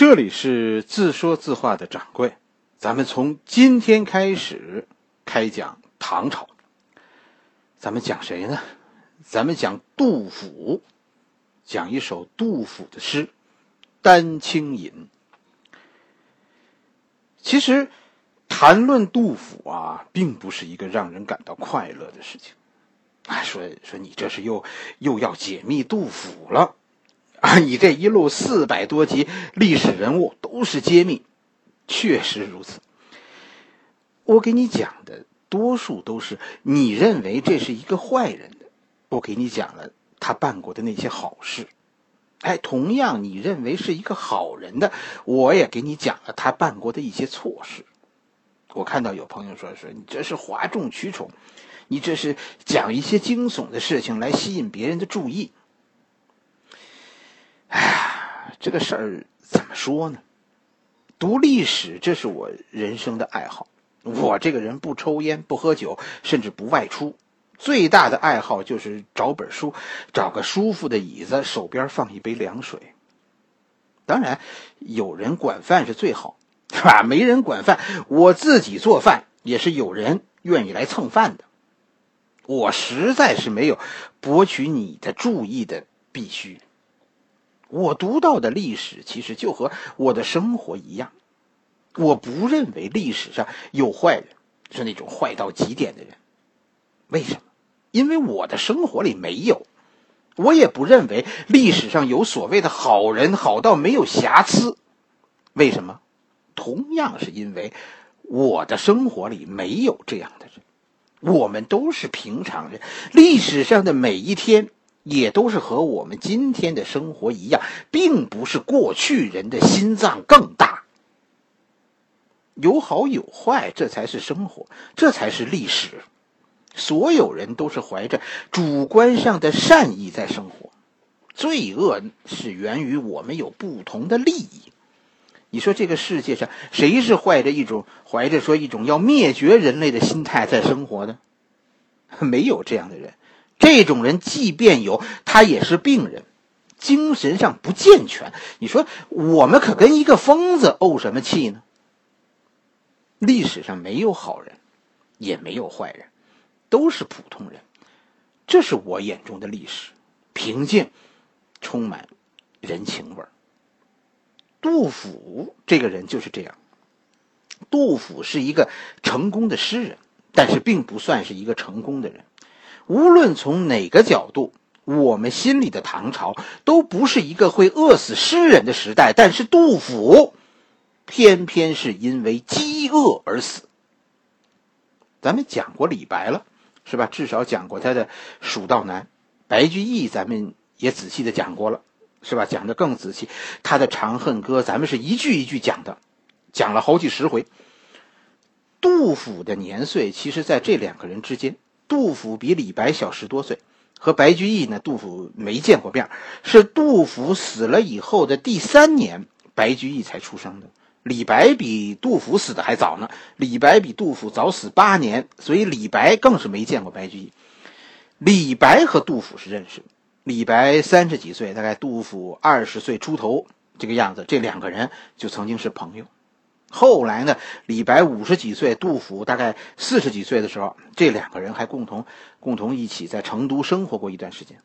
这里是自说自话的掌柜，咱们从今天开始开讲唐朝。咱们讲谁呢？咱们讲杜甫，讲一首杜甫的诗《丹青吟》。其实，谈论杜甫啊，并不是一个让人感到快乐的事情。啊，说说你这是又又要解密杜甫了 啊！你这一路四百多集历史人物都是揭秘，确实如此。我给你讲的多数都是你认为这是一个坏人的，我给你讲了他办过的那些好事。哎，同样你认为是一个好人的，我也给你讲了他办过的一些错事。我看到有朋友说说你这是哗众取宠。你这是讲一些惊悚的事情来吸引别人的注意。哎呀，这个事儿怎么说呢？读历史，这是我人生的爱好。我这个人不抽烟，不喝酒，甚至不外出。最大的爱好就是找本书，找个舒服的椅子，手边放一杯凉水。当然，有人管饭是最好，是吧？没人管饭，我自己做饭也是有人愿意来蹭饭的。我实在是没有博取你的注意的必须。我读到的历史其实就和我的生活一样。我不认为历史上有坏人，是那种坏到极点的人。为什么？因为我的生活里没有。我也不认为历史上有所谓的好人，好到没有瑕疵。为什么？同样是因为我的生活里没有这样的人。我们都是平常人，历史上的每一天也都是和我们今天的生活一样，并不是过去人的心脏更大。有好有坏，这才是生活，这才是历史。所有人都是怀着主观上的善意在生活，罪恶是源于我们有不同的利益。你说这个世界上谁是怀着一种怀着说一种要灭绝人类的心态在生活的？没有这样的人。这种人即便有，他也是病人，精神上不健全。你说我们可跟一个疯子怄什么气呢？历史上没有好人，也没有坏人，都是普通人。这是我眼中的历史，平静，充满人情味。杜甫这个人就是这样。杜甫是一个成功的诗人，但是并不算是一个成功的人。无论从哪个角度，我们心里的唐朝都不是一个会饿死诗人的时代。但是杜甫，偏偏是因为饥饿而死。咱们讲过李白了，是吧？至少讲过他的《蜀道难》。白居易，咱们也仔细的讲过了。是吧？讲的更仔细，他的《长恨歌》，咱们是一句一句讲的，讲了好几十回。杜甫的年岁，其实在这两个人之间，杜甫比李白小十多岁，和白居易呢，杜甫没见过面，是杜甫死了以后的第三年，白居易才出生的。李白比杜甫死的还早呢，李白比杜甫早死八年，所以李白更是没见过白居易。李白和杜甫是认识。李白三十几岁，大概杜甫二十岁出头这个样子，这两个人就曾经是朋友。后来呢，李白五十几岁，杜甫大概四十几岁的时候，这两个人还共同共同一起在成都生活过一段时间。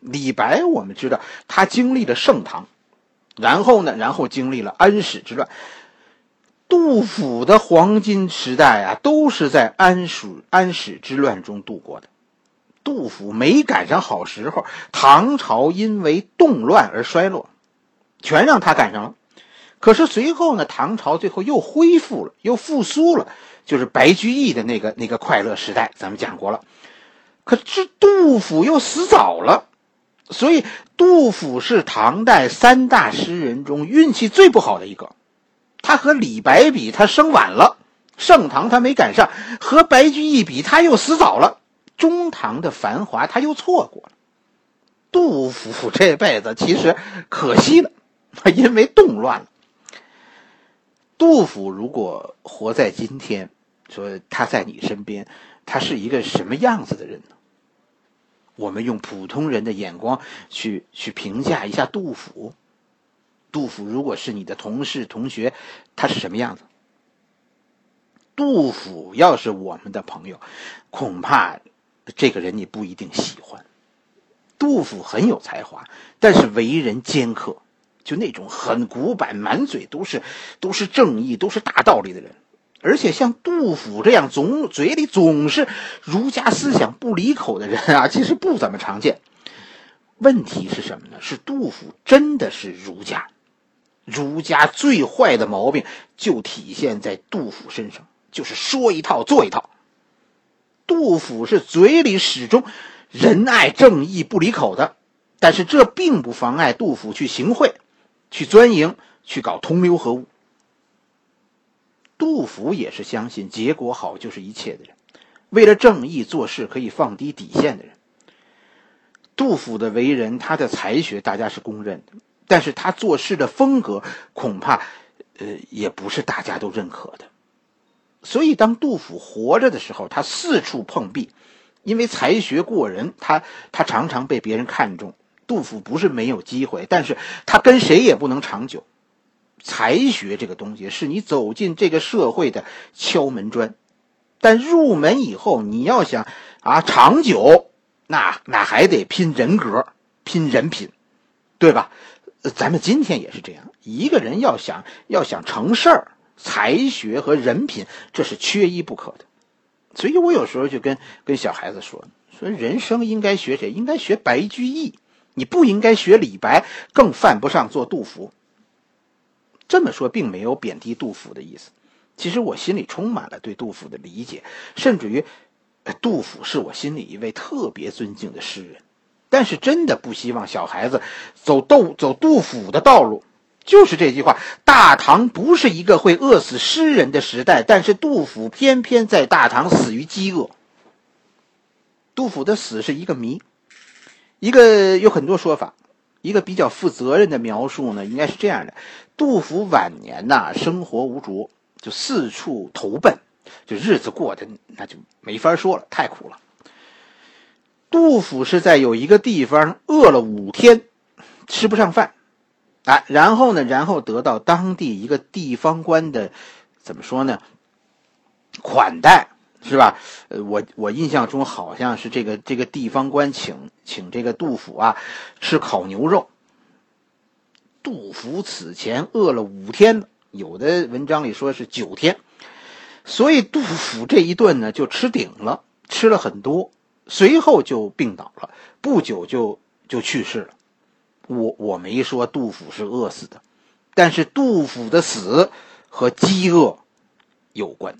李白我们知道，他经历了盛唐，然后呢，然后经历了安史之乱。杜甫的黄金时代啊，都是在安史安史之乱中度过的。杜甫没赶上好时候，唐朝因为动乱而衰落，全让他赶上了。可是随后呢，唐朝最后又恢复了，又复苏了，就是白居易的那个那个快乐时代，咱们讲过了。可是杜甫又死早了，所以杜甫是唐代三大诗人中运气最不好的一个。他和李白比，他生晚了，盛唐他没赶上；和白居易比，他又死早了。中唐的繁华，他又错过了。杜甫这辈子其实可惜了，因为动乱了。杜甫如果活在今天，说他在你身边，他是一个什么样子的人呢？我们用普通人的眼光去去评价一下杜甫，杜甫如果是你的同事同学，他是什么样子？杜甫要是我们的朋友，恐怕这个人你不一定喜欢。杜甫很有才华，但是为人尖刻，就那种很古板、满嘴都是都是正义、都是大道理的人。而且像杜甫这样总嘴里总是儒家思想不离口的人啊，其实不怎么常见。问题是什么呢？是杜甫真的是儒家，儒家最坏的毛病就体现在杜甫身上，就是说一套做一套。杜甫是嘴里始终仁爱正义不离口的，但是这并不妨碍杜甫去行贿、去钻营、去搞同流合污。杜甫也是相信结果好就是一切的人，为了正义做事可以放低底线的人。杜甫的为人，他的才学大家是公认的，但是他做事的风格恐怕，呃，也不是大家都认可的。所以，当杜甫活着的时候，他四处碰壁，因为才学过人，他他常常被别人看中。杜甫不是没有机会，但是他跟谁也不能长久。才学这个东西是你走进这个社会的敲门砖，但入门以后，你要想啊长久，那那还得拼人格、拼人品，对吧？咱们今天也是这样，一个人要想要想成事儿，才学和人品这是缺一不可的。所以我有时候就跟跟小孩子说，说人生应该学谁？应该学白居易，你不应该学李白，更犯不上做杜甫。这么说并没有贬低杜甫的意思，其实我心里充满了对杜甫的理解，甚至于，杜甫是我心里一位特别尊敬的诗人。但是真的不希望小孩子走杜走杜甫的道路，就是这句话：大唐不是一个会饿死诗人的时代，但是杜甫偏偏在大唐死于饥饿。杜甫的死是一个谜，一个有很多说法。一个比较负责任的描述呢，应该是这样的：杜甫晚年呐，生活无着，就四处投奔，就日子过得那就没法说了，太苦了。杜甫是在有一个地方饿了五天，吃不上饭，啊，然后呢，然后得到当地一个地方官的，怎么说呢？款待。是吧？呃，我我印象中好像是这个这个地方官请请这个杜甫啊吃烤牛肉。杜甫此前饿了五天，有的文章里说是九天，所以杜甫这一顿呢就吃顶了，吃了很多，随后就病倒了，不久就就去世了。我我没说杜甫是饿死的，但是杜甫的死和饥饿有关。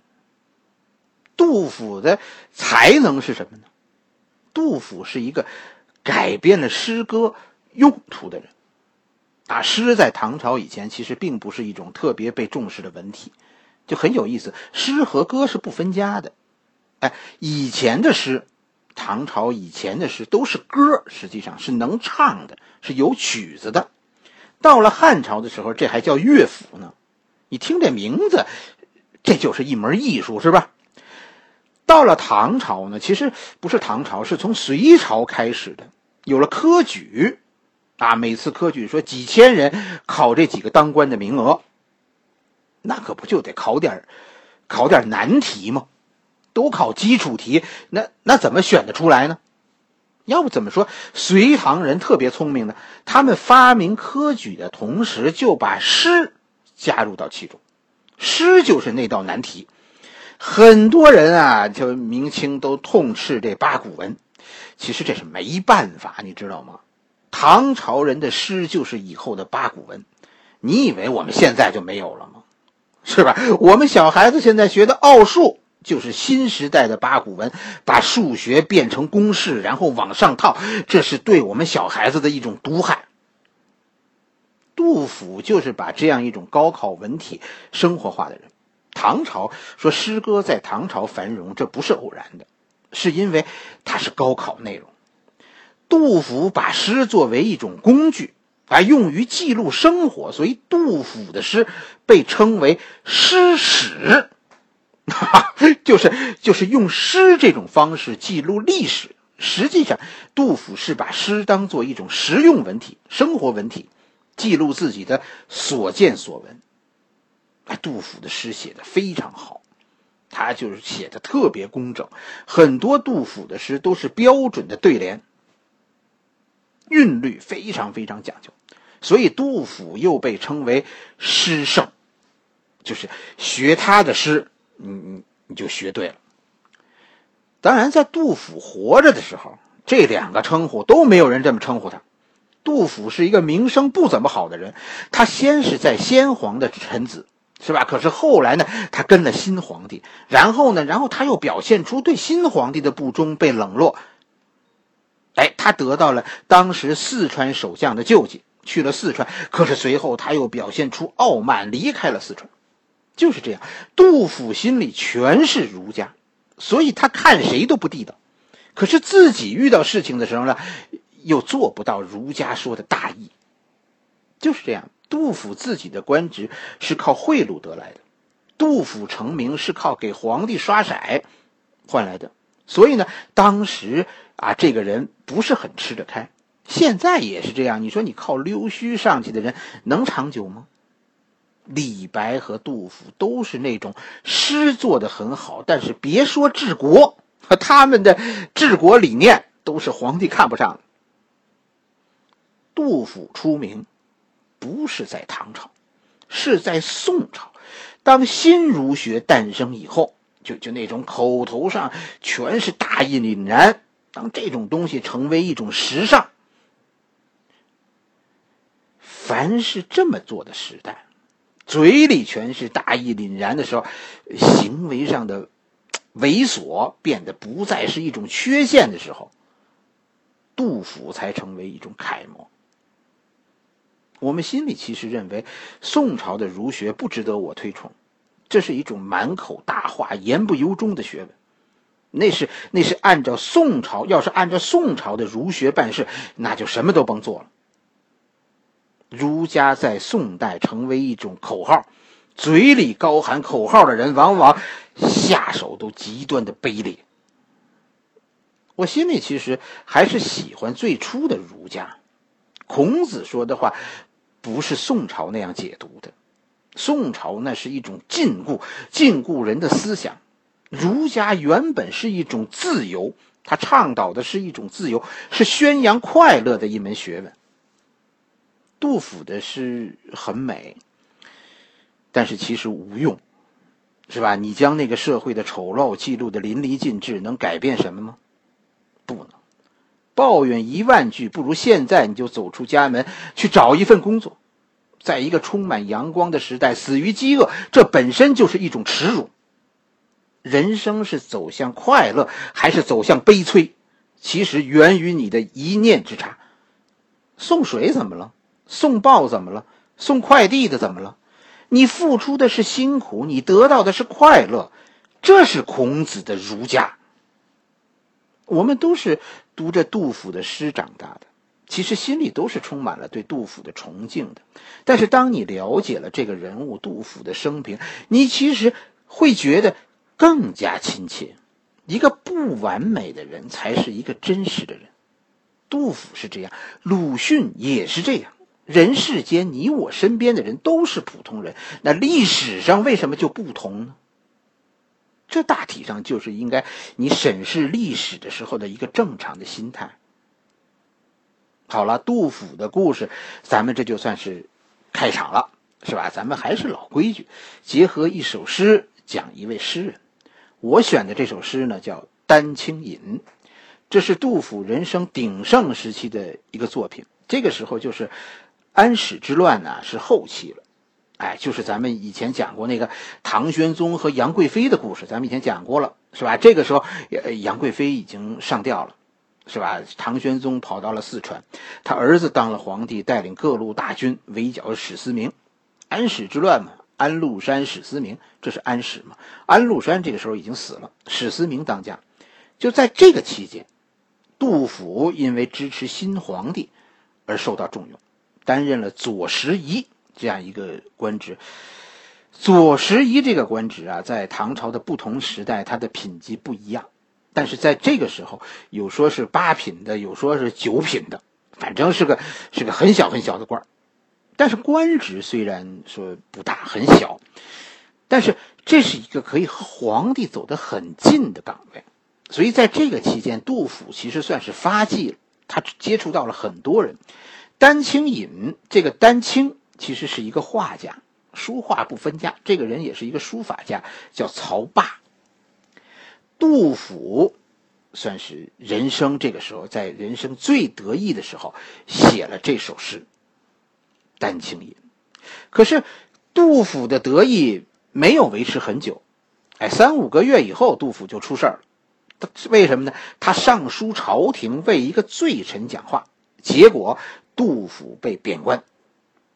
杜甫的才能是什么呢？杜甫是一个改变了诗歌用途的人。啊，诗在唐朝以前其实并不是一种特别被重视的文体，就很有意思。诗和歌是不分家的。哎，以前的诗，唐朝以前的诗都是歌，实际上是能唱的，是有曲子的。到了汉朝的时候，这还叫乐府呢。你听这名字，这就是一门艺术，是吧？到了唐朝呢，其实不是唐朝，是从隋朝开始的，有了科举，啊，每次科举说几千人考这几个当官的名额，那可不就得考点考点难题吗？都考基础题，那那怎么选得出来呢？要不怎么说隋唐人特别聪明呢？他们发明科举的同时，就把诗加入到其中，诗就是那道难题。很多人啊，就明清都痛斥这八股文，其实这是没办法，你知道吗？唐朝人的诗就是以后的八股文，你以为我们现在就没有了吗？是吧？我们小孩子现在学的奥数就是新时代的八股文，把数学变成公式，然后往上套，这是对我们小孩子的一种毒害。杜甫就是把这样一种高考文体生活化的人。唐朝说诗歌在唐朝繁荣，这不是偶然的，是因为它是高考内容。杜甫把诗作为一种工具，啊，用于记录生活，所以杜甫的诗被称为诗史，就是就是用诗这种方式记录历史。实际上，杜甫是把诗当做一种实用文体、生活文体，记录自己的所见所闻。哎，杜甫的诗写的非常好，他就是写的特别工整，很多杜甫的诗都是标准的对联，韵律非常非常讲究，所以杜甫又被称为诗圣，就是学他的诗，你你你就学对了。当然，在杜甫活着的时候，这两个称呼都没有人这么称呼他。杜甫是一个名声不怎么好的人，他先是在先皇的臣子。是吧？可是后来呢，他跟了新皇帝，然后呢，然后他又表现出对新皇帝的不忠，被冷落。哎，他得到了当时四川守将的救济，去了四川。可是随后他又表现出傲慢，离开了四川。就是这样，杜甫心里全是儒家，所以他看谁都不地道。可是自己遇到事情的时候呢，又做不到儒家说的大义。就是这样。杜甫自己的官职是靠贿赂得来的，杜甫成名是靠给皇帝刷色换来的，所以呢，当时啊，这个人不是很吃得开。现在也是这样，你说你靠溜须上去的人能长久吗？李白和杜甫都是那种诗做的很好，但是别说治国，他们的治国理念都是皇帝看不上。杜甫出名。不是在唐朝，是在宋朝。当新儒学诞生以后，就就那种口头上全是大义凛然，当这种东西成为一种时尚，凡是这么做的时代，嘴里全是大义凛然的时候，行为上的猥琐变得不再是一种缺陷的时候，杜甫才成为一种楷模。我们心里其实认为，宋朝的儒学不值得我推崇，这是一种满口大话、言不由衷的学问。那是那是按照宋朝，要是按照宋朝的儒学办事，那就什么都甭做了。儒家在宋代成为一种口号，嘴里高喊口号的人，往往下手都极端的卑劣。我心里其实还是喜欢最初的儒家，孔子说的话。不是宋朝那样解读的，宋朝那是一种禁锢、禁锢人的思想。儒家原本是一种自由，他倡导的是一种自由，是宣扬快乐的一门学问。杜甫的诗很美，但是其实无用，是吧？你将那个社会的丑陋记录的淋漓尽致，能改变什么吗？抱怨一万句，不如现在你就走出家门去找一份工作，在一个充满阳光的时代死于饥饿，这本身就是一种耻辱。人生是走向快乐还是走向悲催，其实源于你的一念之差。送水怎么了？送报怎么了？送快递的怎么了？你付出的是辛苦，你得到的是快乐，这是孔子的儒家。我们都是读着杜甫的诗长大的，其实心里都是充满了对杜甫的崇敬的。但是当你了解了这个人物杜甫的生平，你其实会觉得更加亲切。一个不完美的人才是一个真实的人。杜甫是这样，鲁迅也是这样。人世间，你我身边的人都是普通人，那历史上为什么就不同呢？这大体上就是应该你审视历史的时候的一个正常的心态。好了，杜甫的故事，咱们这就算是开场了，是吧？咱们还是老规矩，结合一首诗讲一位诗人。我选的这首诗呢，叫《丹青引》，这是杜甫人生鼎盛时期的一个作品。这个时候就是安史之乱呢，是后期了。哎，就是咱们以前讲过那个唐玄宗和杨贵妃的故事，咱们以前讲过了，是吧？这个时候，杨贵妃已经上吊了，是吧？唐玄宗跑到了四川，他儿子当了皇帝，带领各路大军围剿史思明。安史之乱嘛，安禄山、史思明，这是安史嘛？安禄山这个时候已经死了，史思明当家。就在这个期间，杜甫因为支持新皇帝而受到重用，担任了左拾遗。这样一个官职，左拾遗这个官职啊，在唐朝的不同时代，它的品级不一样。但是在这个时候，有说是八品的，有说是九品的，反正是个是个很小很小的官但是官职虽然说不大很小，但是这是一个可以和皇帝走得很近的岗位，所以在这个期间，杜甫其实算是发迹了。他接触到了很多人。丹青隐这个丹青其实是一个画家，书画不分家，这个人也是一个书法家，叫曹霸。杜甫算是人生这个时候，在人生最得意的时候，写了这首诗《丹青隐》。可是，杜甫的得意没有维持很久，哎，三五个月以后，杜甫就出事儿了。为什么呢？他上书朝廷为一个罪臣讲话，结果杜甫被贬官，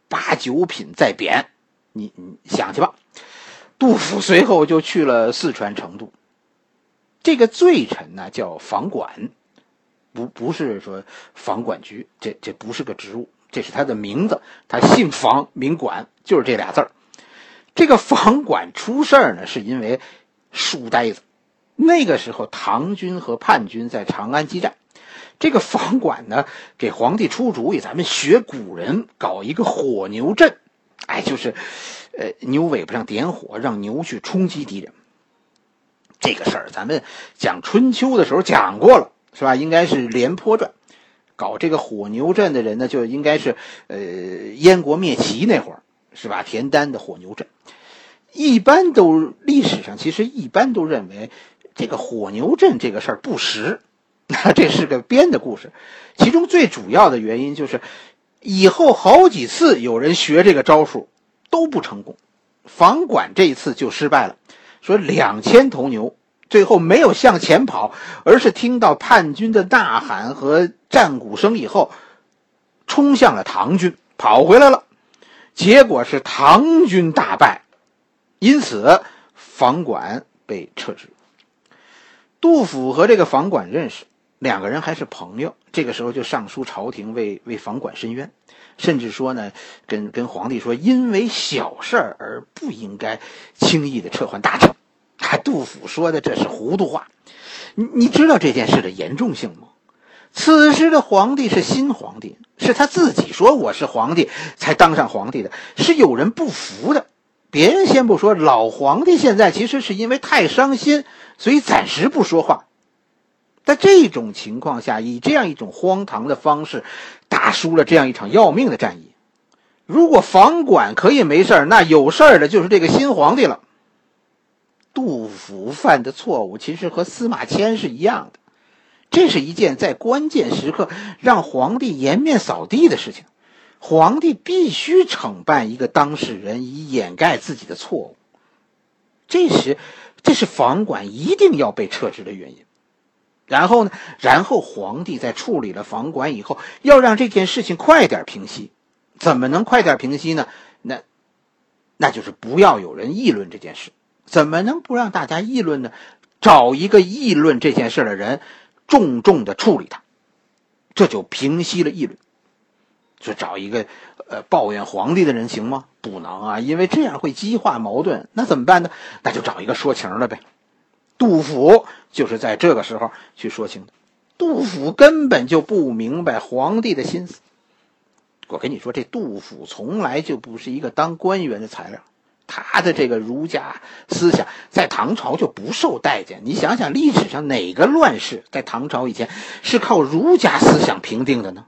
八九品再贬。你你想去吧。杜甫随后就去了四川成都。这个罪臣呢叫房管，不不是说房管局，这这不是个职务，这是他的名字，他姓房名管，就是这俩字儿。这个房管出事儿呢，是因为书呆子。那个时候，唐军和叛军在长安激战，这个房管呢给皇帝出主意，咱们学古人搞一个火牛阵，哎，就是，呃，牛尾巴上点火，让牛去冲击敌人。这个事儿，咱们讲春秋的时候讲过了，是吧？应该是《廉颇传》，搞这个火牛阵的人呢，就应该是呃燕国灭齐那会儿，是吧？田丹的火牛阵，一般都历史上其实一般都认为这个火牛阵这个事儿不实，那这是个编的故事。其中最主要的原因就是，以后好几次有人学这个招数都不成功，房管这一次就失败了。说两千头牛，最后没有向前跑，而是听到叛军的呐喊和战鼓声以后，冲向了唐军，跑回来了。结果是唐军大败，因此房管被撤职。杜甫和这个房管认识，两个人还是朋友。这个时候就上书朝廷，为为房管申冤，甚至说呢，跟跟皇帝说，因为小事而不应该轻易的撤换大臣。杜甫说的这是糊涂话，你你知道这件事的严重性吗？此时的皇帝是新皇帝，是他自己说我是皇帝才当上皇帝的，是有人不服的。别人先不说，老皇帝现在其实是因为太伤心，所以暂时不说话。在这种情况下，以这样一种荒唐的方式，打输了这样一场要命的战役。如果房管可以没事那有事的就是这个新皇帝了。杜甫犯的错误其实和司马迁是一样的，这是一件在关键时刻让皇帝颜面扫地的事情，皇帝必须惩办一个当事人以掩盖自己的错误。这时，这是房管一定要被撤职的原因。然后呢？然后皇帝在处理了房管以后，要让这件事情快点平息。怎么能快点平息呢？那，那就是不要有人议论这件事。怎么能不让大家议论呢？找一个议论这件事的人，重重的处理他，这就平息了议论。就找一个呃抱怨皇帝的人行吗？不能啊，因为这样会激化矛盾。那怎么办呢？那就找一个说情的呗。杜甫就是在这个时候去说情的。杜甫根本就不明白皇帝的心思。我跟你说，这杜甫从来就不是一个当官员的材料。他的这个儒家思想在唐朝就不受待见。你想想，历史上哪个乱世在唐朝以前是靠儒家思想平定的呢？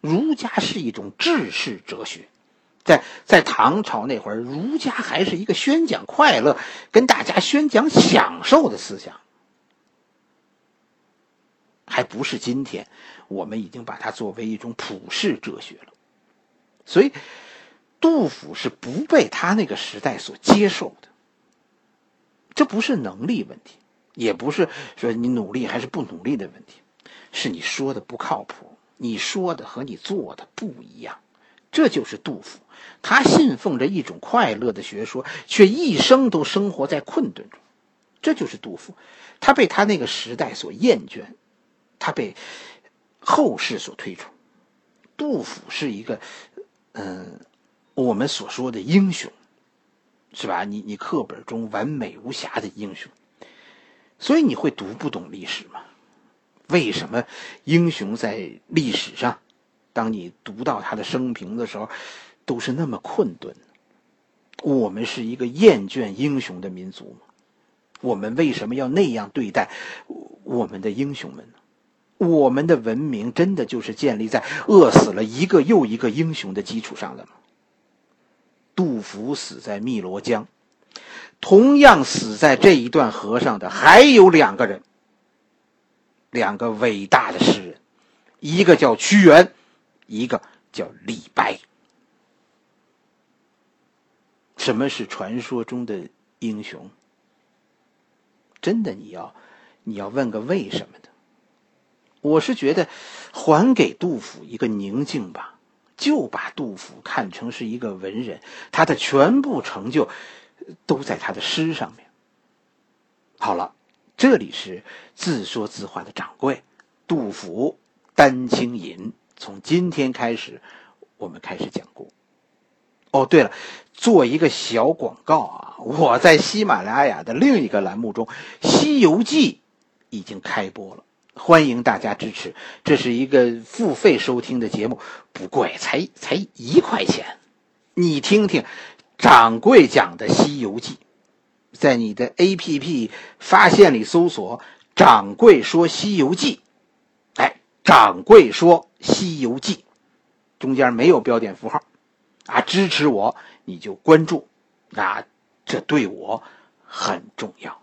儒家是一种治世哲学，在在唐朝那会儿，儒家还是一个宣讲快乐、跟大家宣讲享受的思想，还不是今天我们已经把它作为一种普世哲学了。所以。杜甫是不被他那个时代所接受的，这不是能力问题，也不是说你努力还是不努力的问题，是你说的不靠谱，你说的和你做的不一样，这就是杜甫。他信奉着一种快乐的学说，却一生都生活在困顿中，这就是杜甫。他被他那个时代所厌倦，他被后世所推崇。杜甫是一个，嗯。我们所说的英雄，是吧？你你课本中完美无瑕的英雄，所以你会读不懂历史吗？为什么英雄在历史上，当你读到他的生平的时候，都是那么困顿。我们是一个厌倦英雄的民族吗？我们为什么要那样对待我们的英雄们呢？我们的文明真的就是建立在饿死了一个又一个英雄的基础上的吗？杜甫死在汨罗江，同样死在这一段河上的还有两个人，两个伟大的诗人，一个叫屈原，一个叫李白。什么是传说中的英雄？真的，你要你要问个为什么的？我是觉得，还给杜甫一个宁静吧，就把杜甫看成是一个文人，他的全部成就都在他的诗上面。好了，这里是自说自话的掌柜，杜甫《丹青引》，从今天开始，我们开始讲故。哦，对了，做一个小广告啊！我在喜马拉雅的另一个栏目中，《西游记》已经开播了，欢迎大家支持。这是一个付费收听的节目，不贵，才才一块钱。你听听，掌柜讲的《西游记》，在你的 APP 发现里搜索“掌柜说西游记”，哎，掌柜说《西游记》，中间没有标点符号。啊，支持我，你就关注，啊，这对我很重要。